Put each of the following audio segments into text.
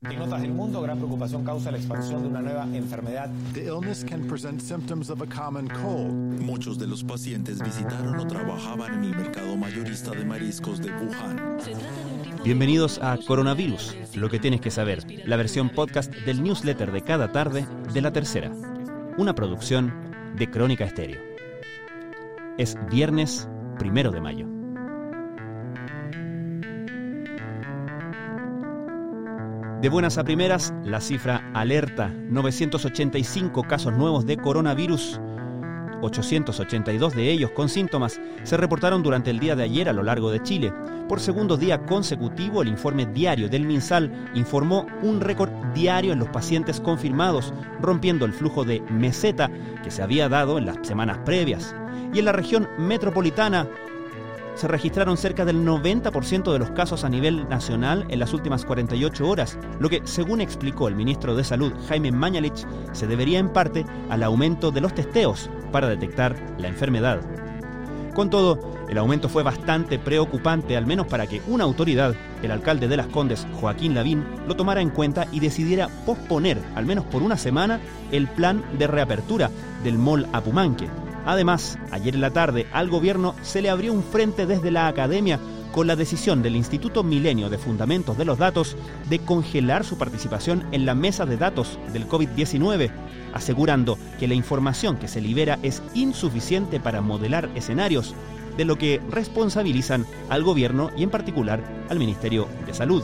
En notas del mundo, gran preocupación causa la expansión de una nueva enfermedad. The illness can present symptoms of a common cold. Muchos de los pacientes visitaron o trabajaban en el mercado mayorista de mariscos de Wuhan. Bienvenidos a Coronavirus, lo que tienes que saber, la versión podcast del newsletter de cada tarde de La Tercera, una producción de Crónica Estéreo. Es viernes primero de mayo. De buenas a primeras, la cifra alerta, 985 casos nuevos de coronavirus, 882 de ellos con síntomas, se reportaron durante el día de ayer a lo largo de Chile. Por segundo día consecutivo, el informe diario del MinSal informó un récord diario en los pacientes confirmados, rompiendo el flujo de meseta que se había dado en las semanas previas. Y en la región metropolitana, se registraron cerca del 90% de los casos a nivel nacional en las últimas 48 horas, lo que, según explicó el ministro de Salud Jaime Mañalich, se debería en parte al aumento de los testeos para detectar la enfermedad. Con todo, el aumento fue bastante preocupante, al menos para que una autoridad, el alcalde de Las Condes, Joaquín Lavín, lo tomara en cuenta y decidiera posponer, al menos por una semana, el plan de reapertura del mall Apumanque, Además, ayer en la tarde al gobierno se le abrió un frente desde la academia con la decisión del Instituto Milenio de Fundamentos de los Datos de congelar su participación en la mesa de datos del COVID-19, asegurando que la información que se libera es insuficiente para modelar escenarios, de lo que responsabilizan al gobierno y en particular al Ministerio de Salud.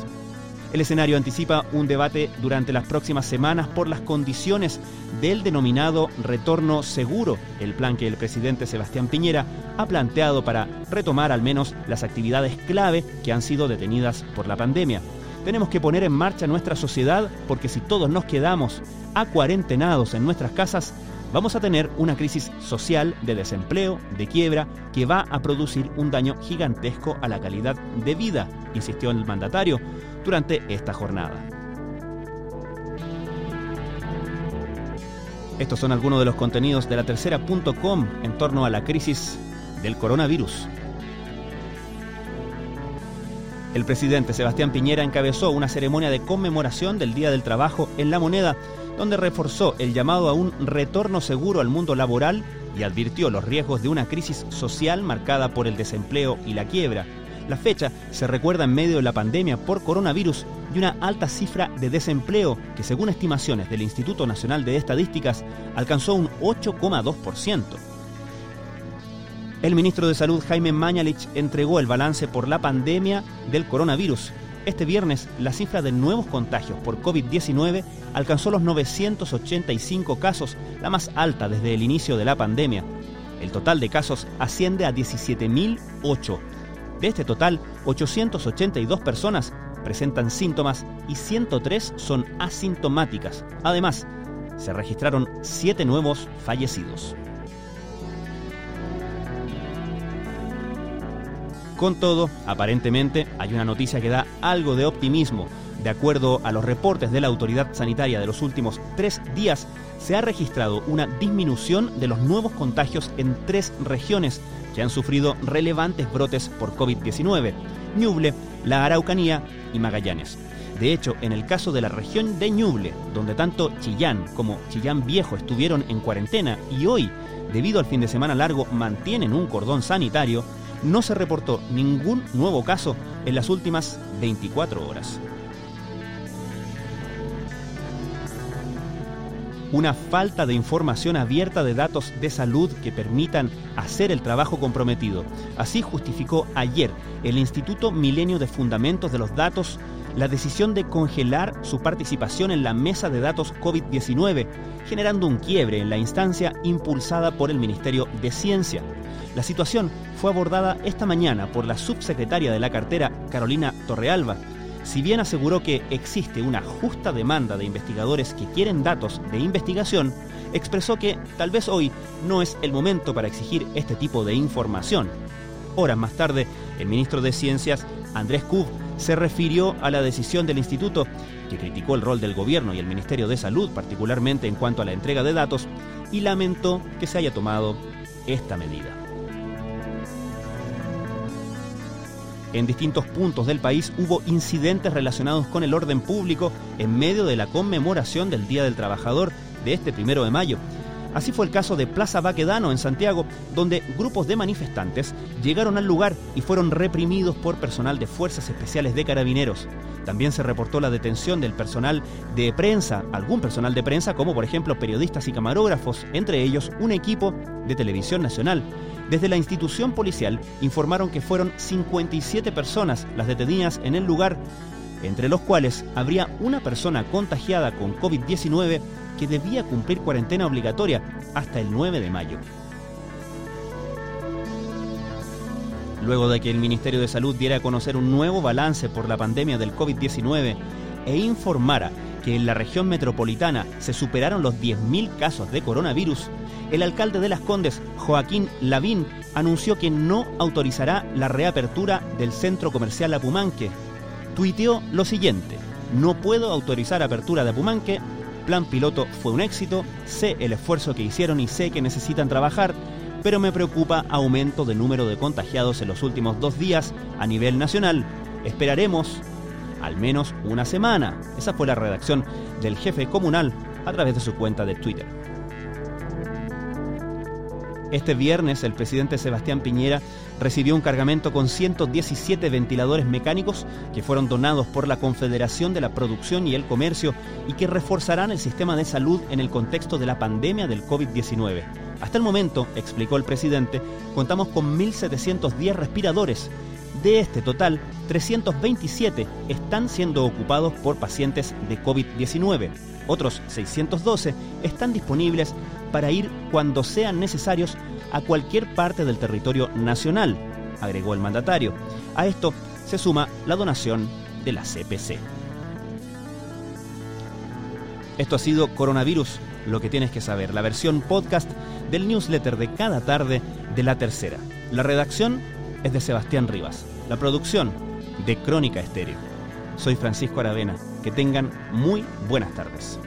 El escenario anticipa un debate durante las próximas semanas por las condiciones del denominado retorno seguro, el plan que el presidente Sebastián Piñera ha planteado para retomar al menos las actividades clave que han sido detenidas por la pandemia. Tenemos que poner en marcha nuestra sociedad porque si todos nos quedamos acuarentenados en nuestras casas, vamos a tener una crisis social de desempleo, de quiebra, que va a producir un daño gigantesco a la calidad de vida, insistió el mandatario durante esta jornada. Estos son algunos de los contenidos de la tercera.com en torno a la crisis del coronavirus. El presidente Sebastián Piñera encabezó una ceremonia de conmemoración del Día del Trabajo en La Moneda, donde reforzó el llamado a un retorno seguro al mundo laboral y advirtió los riesgos de una crisis social marcada por el desempleo y la quiebra. La fecha se recuerda en medio de la pandemia por coronavirus y una alta cifra de desempleo que según estimaciones del Instituto Nacional de Estadísticas alcanzó un 8,2%. El ministro de Salud Jaime Mañalich entregó el balance por la pandemia del coronavirus. Este viernes la cifra de nuevos contagios por COVID-19 alcanzó los 985 casos, la más alta desde el inicio de la pandemia. El total de casos asciende a 17.008 de este total, 882 personas presentan síntomas y 103 son asintomáticas. Además, se registraron 7 nuevos fallecidos. Con todo, aparentemente hay una noticia que da algo de optimismo. De acuerdo a los reportes de la autoridad sanitaria de los últimos tres días, se ha registrado una disminución de los nuevos contagios en tres regiones que han sufrido relevantes brotes por COVID-19, Ñuble, la Araucanía y Magallanes. De hecho, en el caso de la región de Ñuble, donde tanto Chillán como Chillán Viejo estuvieron en cuarentena y hoy, debido al fin de semana largo, mantienen un cordón sanitario, no se reportó ningún nuevo caso en las últimas 24 horas. Una falta de información abierta de datos de salud que permitan hacer el trabajo comprometido. Así justificó ayer el Instituto Milenio de Fundamentos de los Datos la decisión de congelar su participación en la mesa de datos COVID-19, generando un quiebre en la instancia impulsada por el Ministerio de Ciencia. La situación fue abordada esta mañana por la subsecretaria de la cartera, Carolina Torrealba, si bien aseguró que existe una justa demanda de investigadores que quieren datos de investigación, expresó que tal vez hoy no es el momento para exigir este tipo de información. Horas más tarde, el ministro de Ciencias, Andrés Kub, se refirió a la decisión del instituto, que criticó el rol del gobierno y el Ministerio de Salud, particularmente en cuanto a la entrega de datos, y lamentó que se haya tomado esta medida. En distintos puntos del país hubo incidentes relacionados con el orden público en medio de la conmemoración del Día del Trabajador de este primero de mayo. Así fue el caso de Plaza Baquedano en Santiago, donde grupos de manifestantes llegaron al lugar y fueron reprimidos por personal de Fuerzas Especiales de Carabineros. También se reportó la detención del personal de prensa, algún personal de prensa, como por ejemplo periodistas y camarógrafos, entre ellos un equipo de televisión nacional. Desde la institución policial informaron que fueron 57 personas las detenidas en el lugar, entre los cuales habría una persona contagiada con COVID-19 que debía cumplir cuarentena obligatoria hasta el 9 de mayo. Luego de que el Ministerio de Salud diera a conocer un nuevo balance por la pandemia del COVID-19 e informara que en la región metropolitana se superaron los 10.000 casos de coronavirus, el alcalde de Las Condes, Joaquín Lavín, anunció que no autorizará la reapertura del centro comercial Apumanque. Tuiteó lo siguiente, no puedo autorizar apertura de Apumanque, plan piloto fue un éxito, sé el esfuerzo que hicieron y sé que necesitan trabajar, pero me preocupa aumento de número de contagiados en los últimos dos días a nivel nacional. Esperaremos al menos una semana. Esa fue la redacción del jefe comunal a través de su cuenta de Twitter. Este viernes el presidente Sebastián Piñera recibió un cargamento con 117 ventiladores mecánicos que fueron donados por la Confederación de la Producción y el Comercio y que reforzarán el sistema de salud en el contexto de la pandemia del COVID-19. Hasta el momento, explicó el presidente, contamos con 1.710 respiradores. De este total, 327 están siendo ocupados por pacientes de COVID-19. Otros 612 están disponibles para ir cuando sean necesarios a cualquier parte del territorio nacional, agregó el mandatario. A esto se suma la donación de la CPC. Esto ha sido Coronavirus, lo que tienes que saber, la versión podcast del newsletter de cada tarde de la tercera. La redacción es de Sebastián Rivas, la producción de Crónica Estéreo. Soy Francisco Aravena. Que tengan muy buenas tardes.